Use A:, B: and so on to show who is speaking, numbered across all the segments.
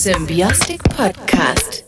A: Symbiotic Podcast.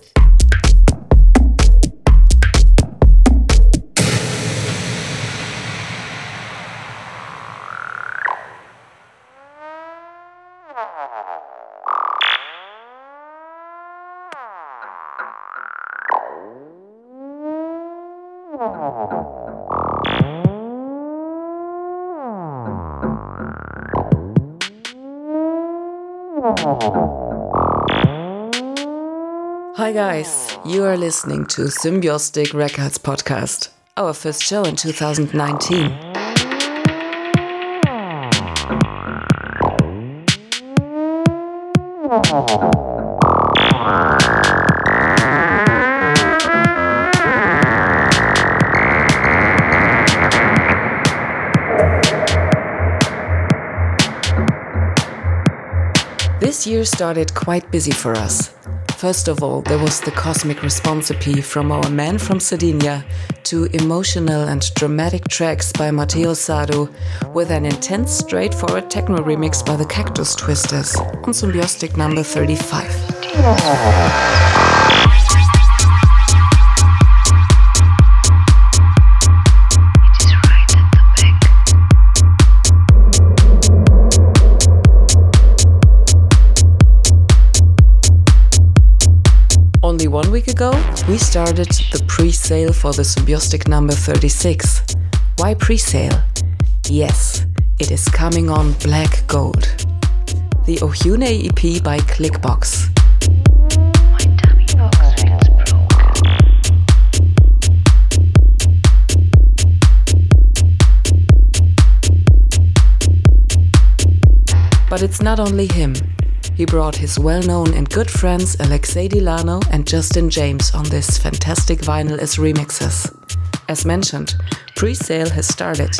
B: Hi, guys. You are listening to Symbiotic Records podcast, our first show in 2019. This year started quite busy for us. First of all, there was the Cosmic Response EP from our man from Sardinia to emotional and dramatic tracks by Matteo Sado with an intense, straightforward techno remix by the Cactus Twisters on Symbiotic number 35. We started the pre sale for the Symbiotic number 36. Why pre sale? Yes, it is coming on Black Gold. The Ohune EP by Clickbox. But it's not only him. He brought his well known and good friends Alexei Delano and Justin James on this fantastic vinyl as remixes. As mentioned, pre sale has started,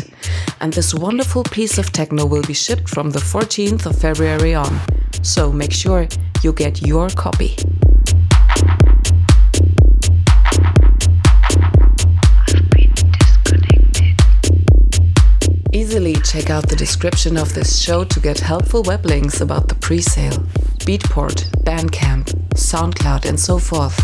B: and this wonderful piece of techno will be shipped from the 14th of February on. So make sure you get your copy. Easily check out the description of this show to get helpful web links about the pre sale, Beatport, Bandcamp, SoundCloud, and so forth.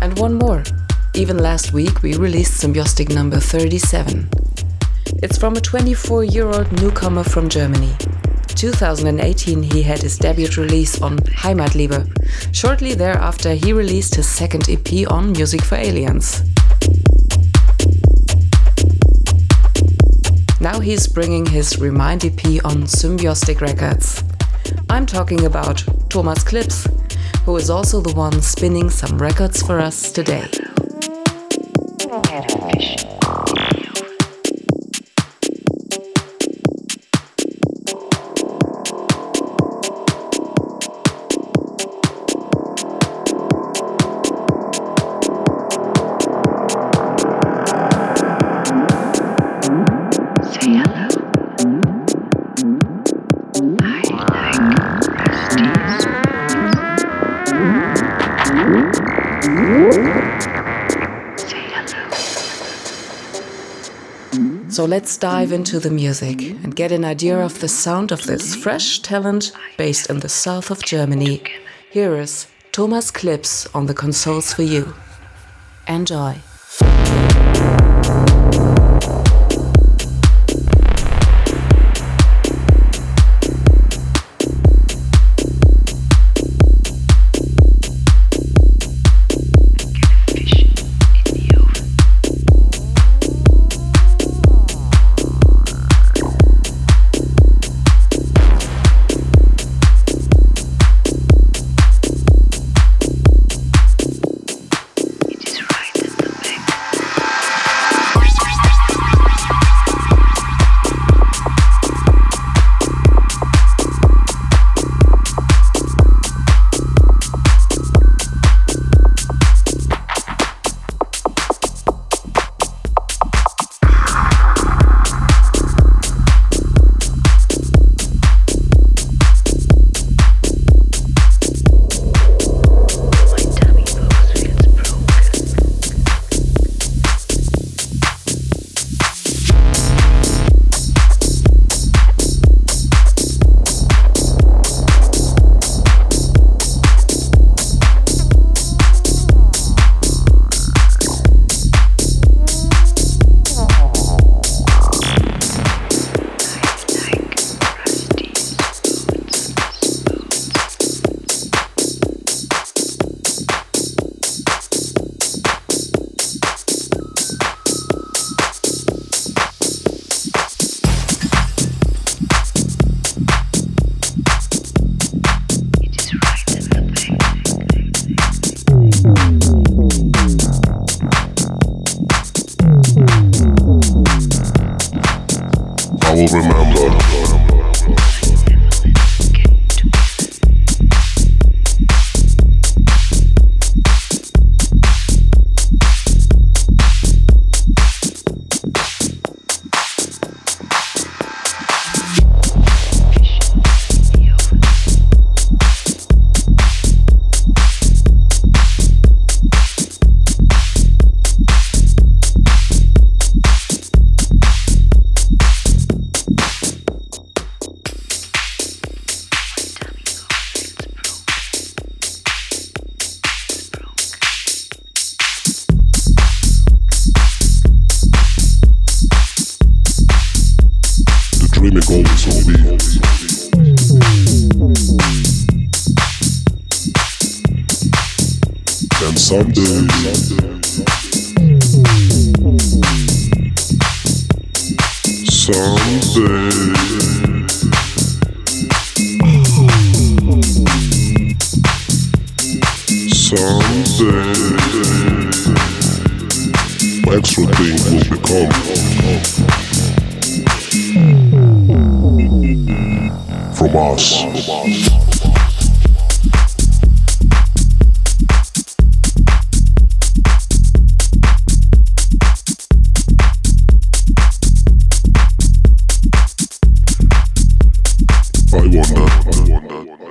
B: And one more. Even last week, we released Symbiotic number 37. It's from a 24 year old newcomer from Germany. 2018, he had his debut release on Heimatliebe. Shortly thereafter, he released his second EP on Music for Aliens. Now he's bringing his Remind EP on Symbiotic Records. I'm talking about Thomas Clips, who is also the one spinning some records for us today. So let's dive into the music and get an idea of the sound of this fresh talent based in the south of Germany. Here is Thomas Clips on the consoles for you. Enjoy.
C: I wonder. I wonder.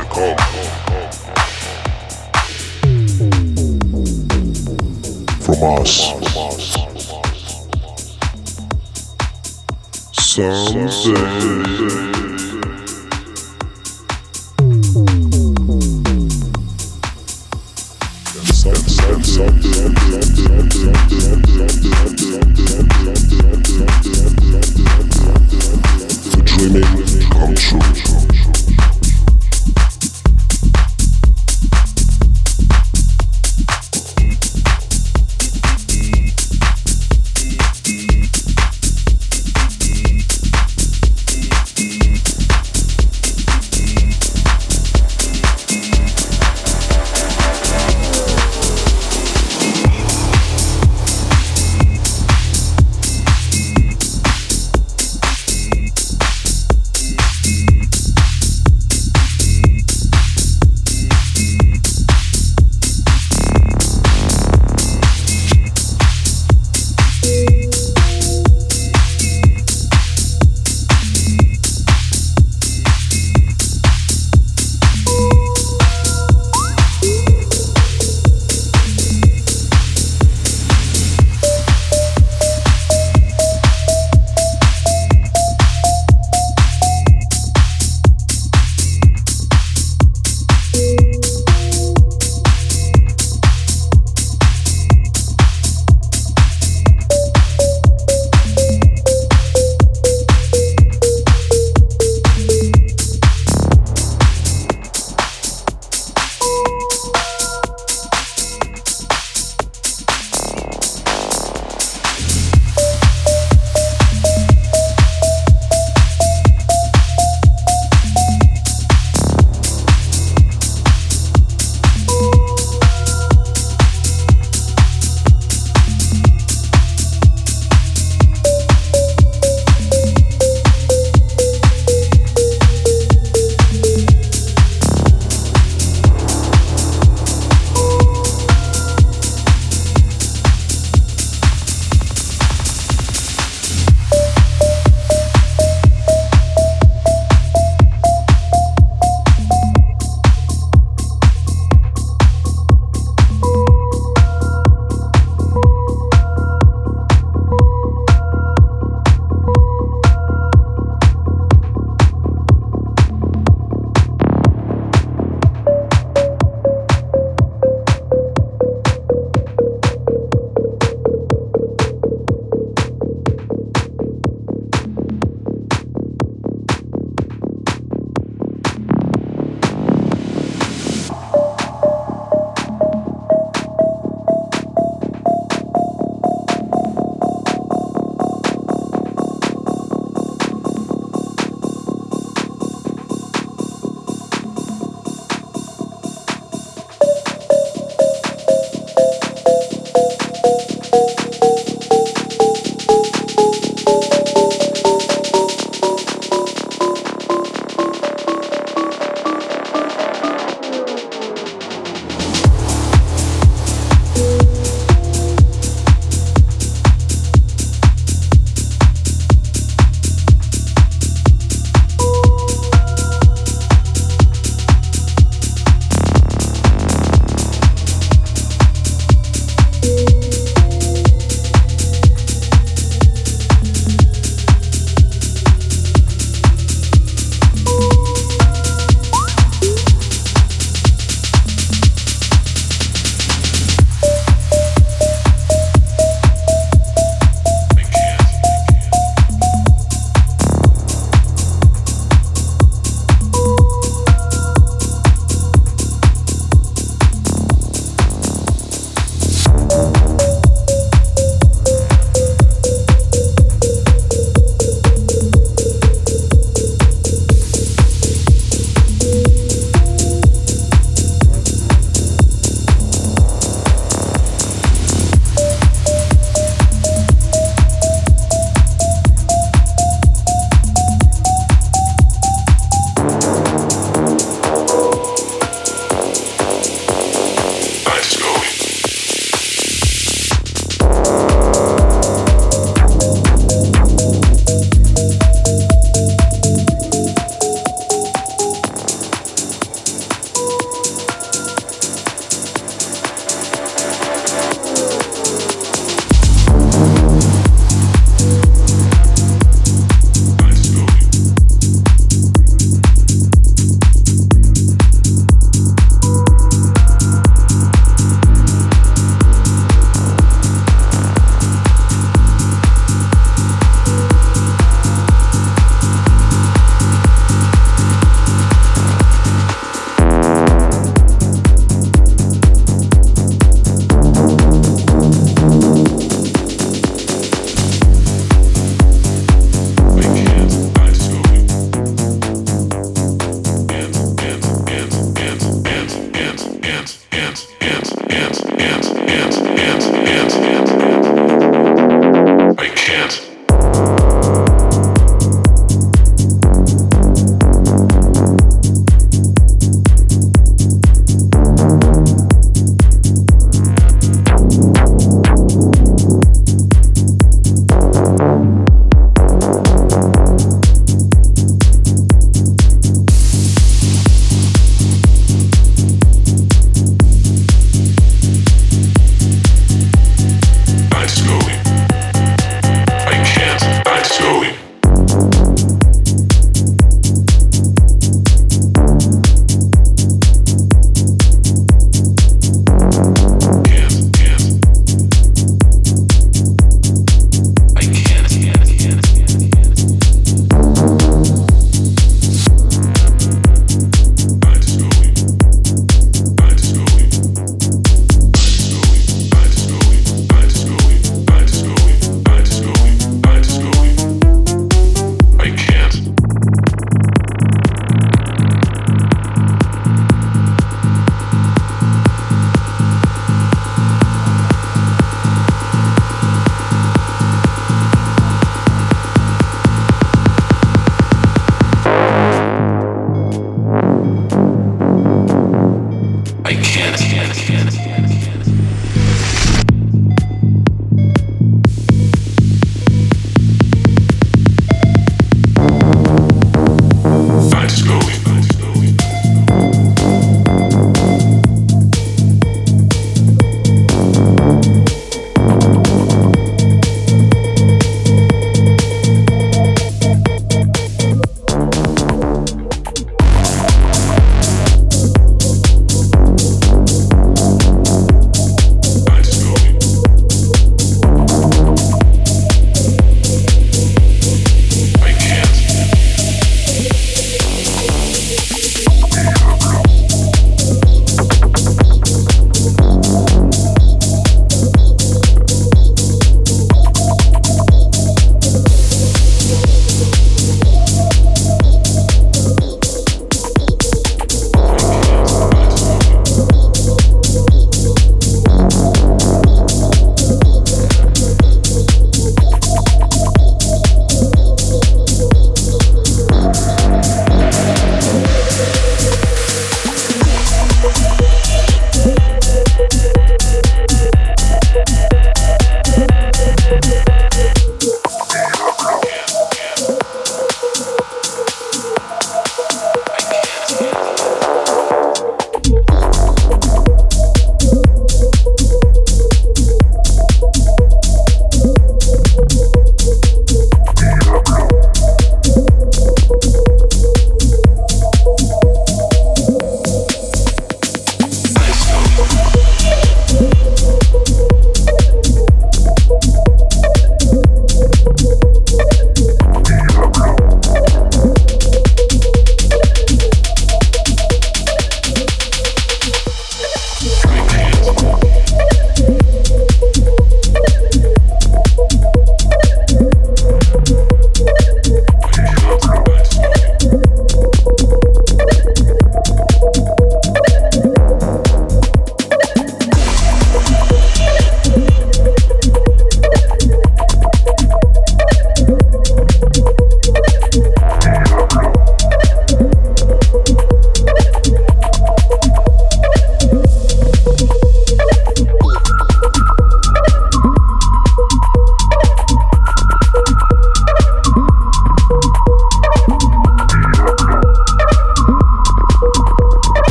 A: become from
B: us. Someday.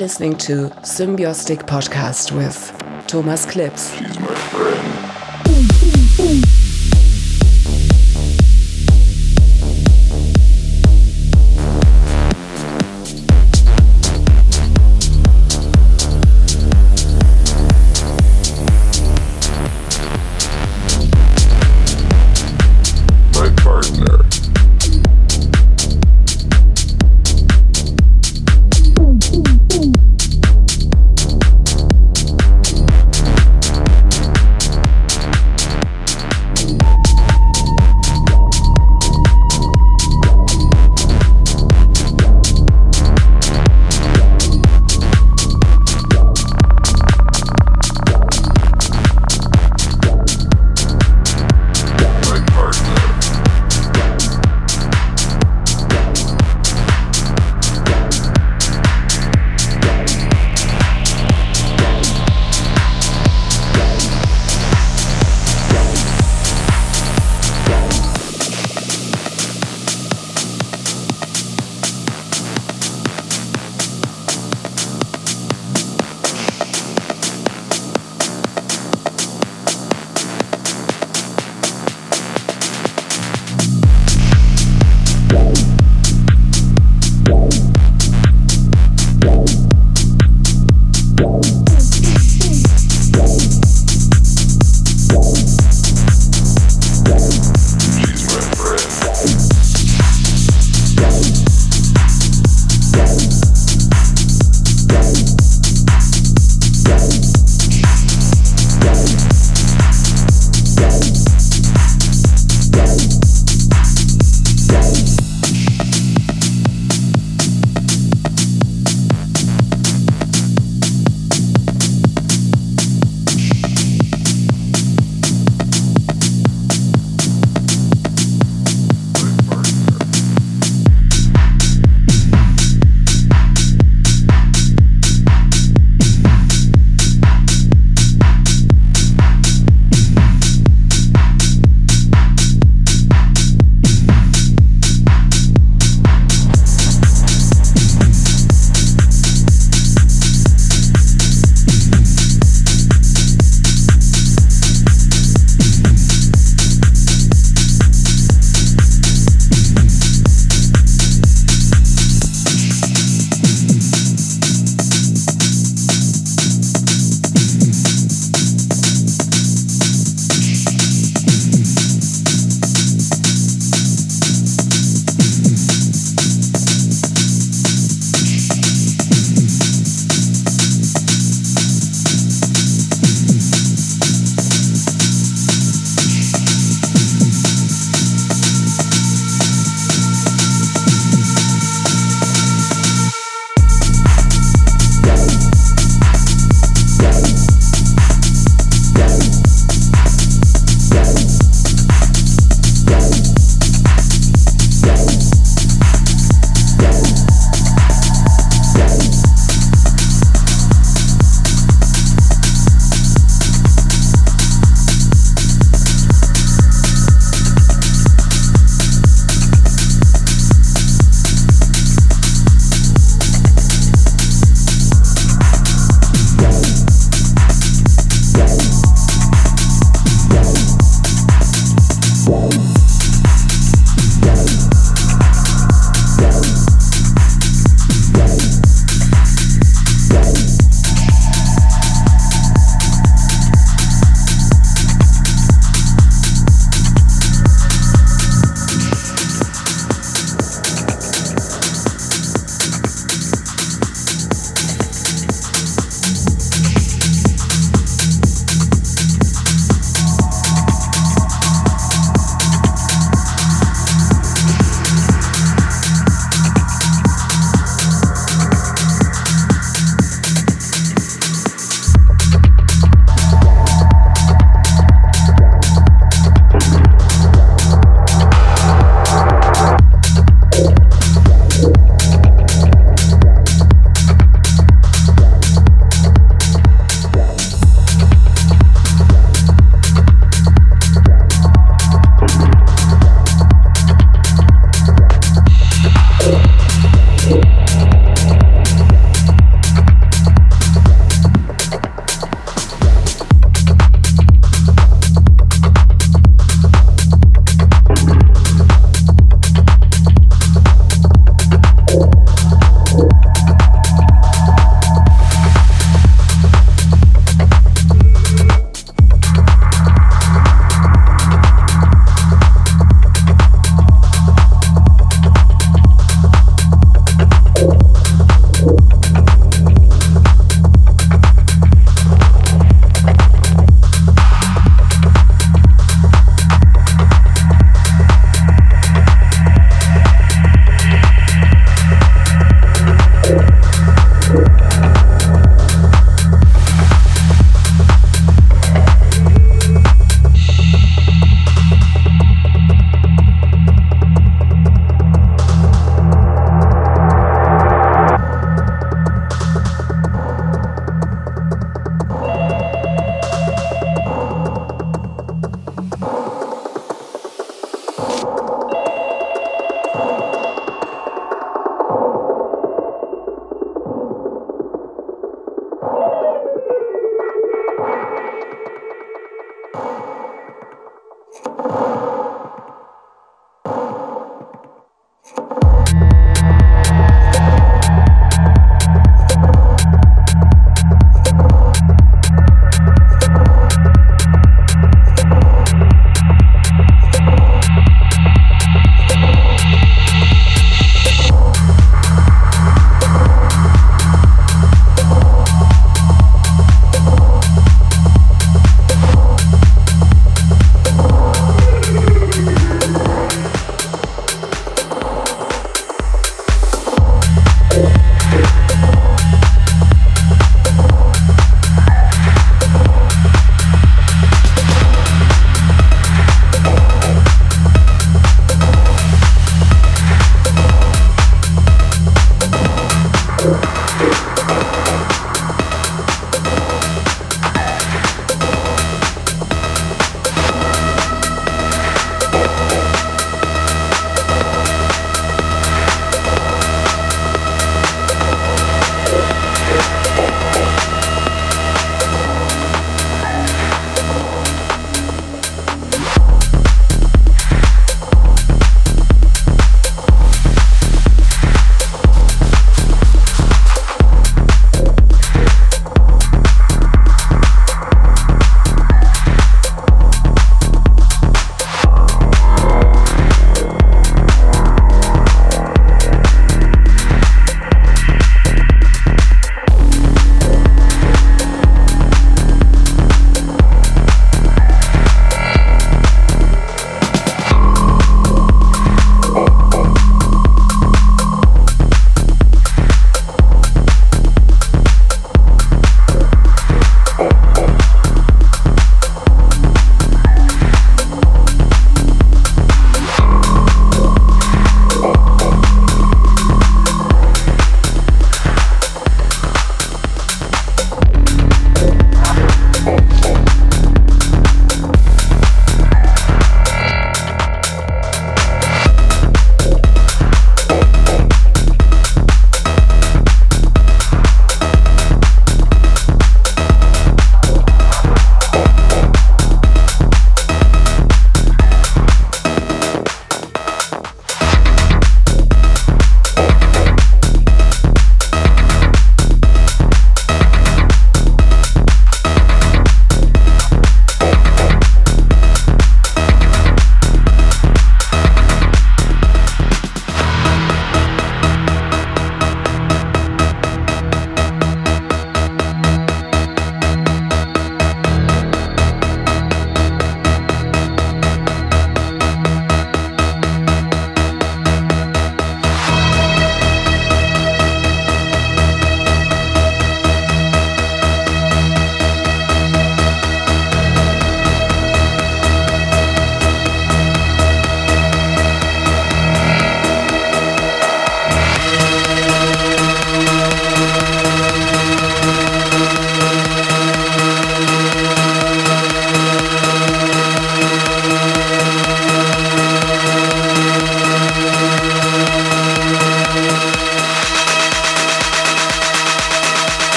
B: Listening to Symbiotic Podcast with Thomas Klips.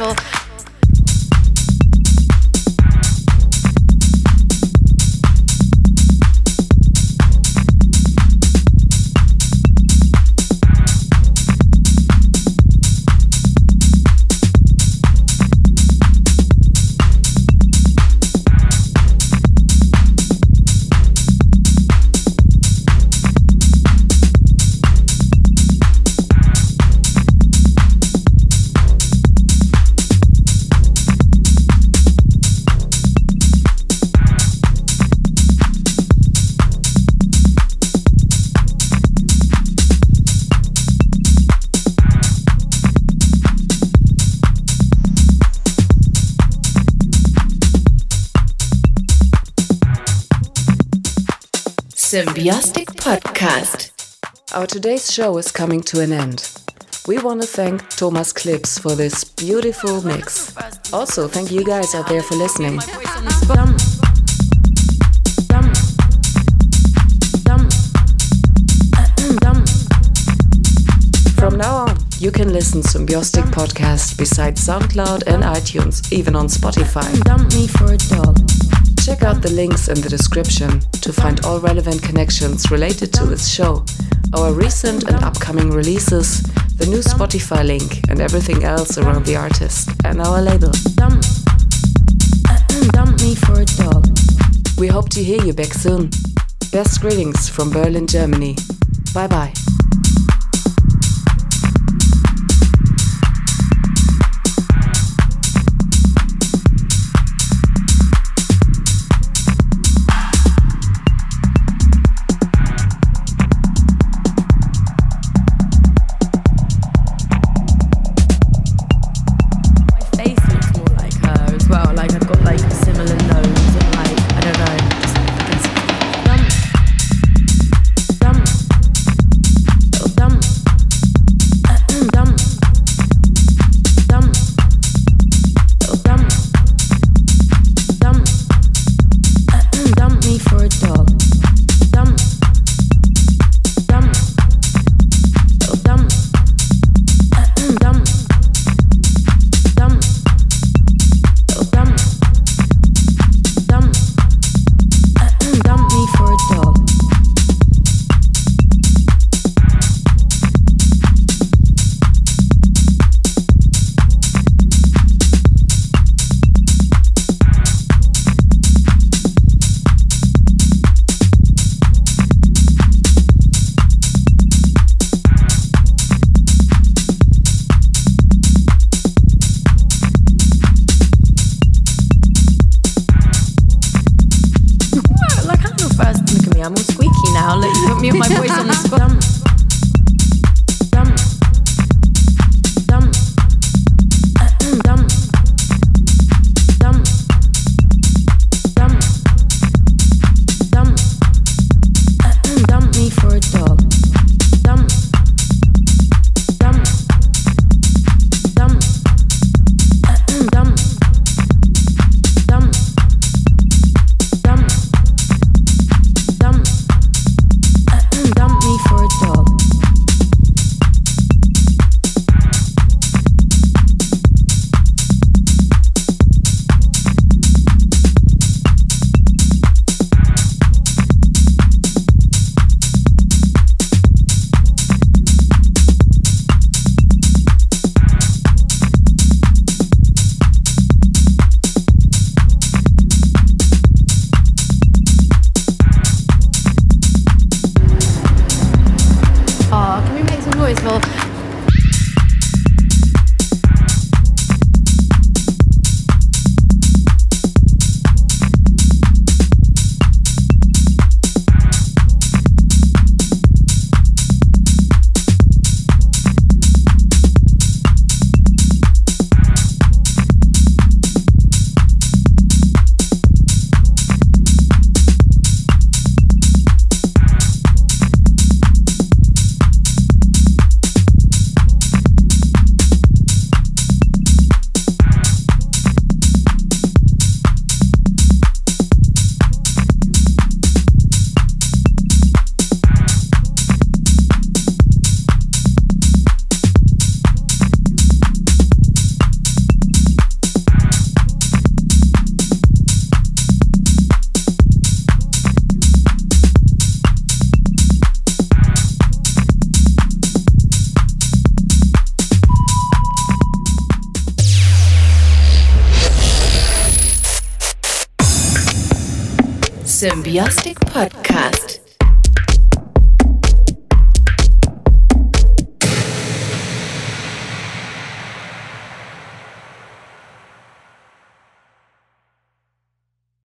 B: always. Today's show is coming to an end. We want to thank Thomas Clips for this beautiful mix. Also, thank you guys out there for listening. From now on, you can listen to Symbiotic Podcast besides SoundCloud and iTunes, even on Spotify. Check out the links in the description to find all relevant connections related to this show, our recent and upcoming releases, the new Spotify link, and everything else around the artist and our label.
D: Dump. Dump me for a dog.
B: We hope to hear you back soon. Best greetings from Berlin, Germany. Bye bye.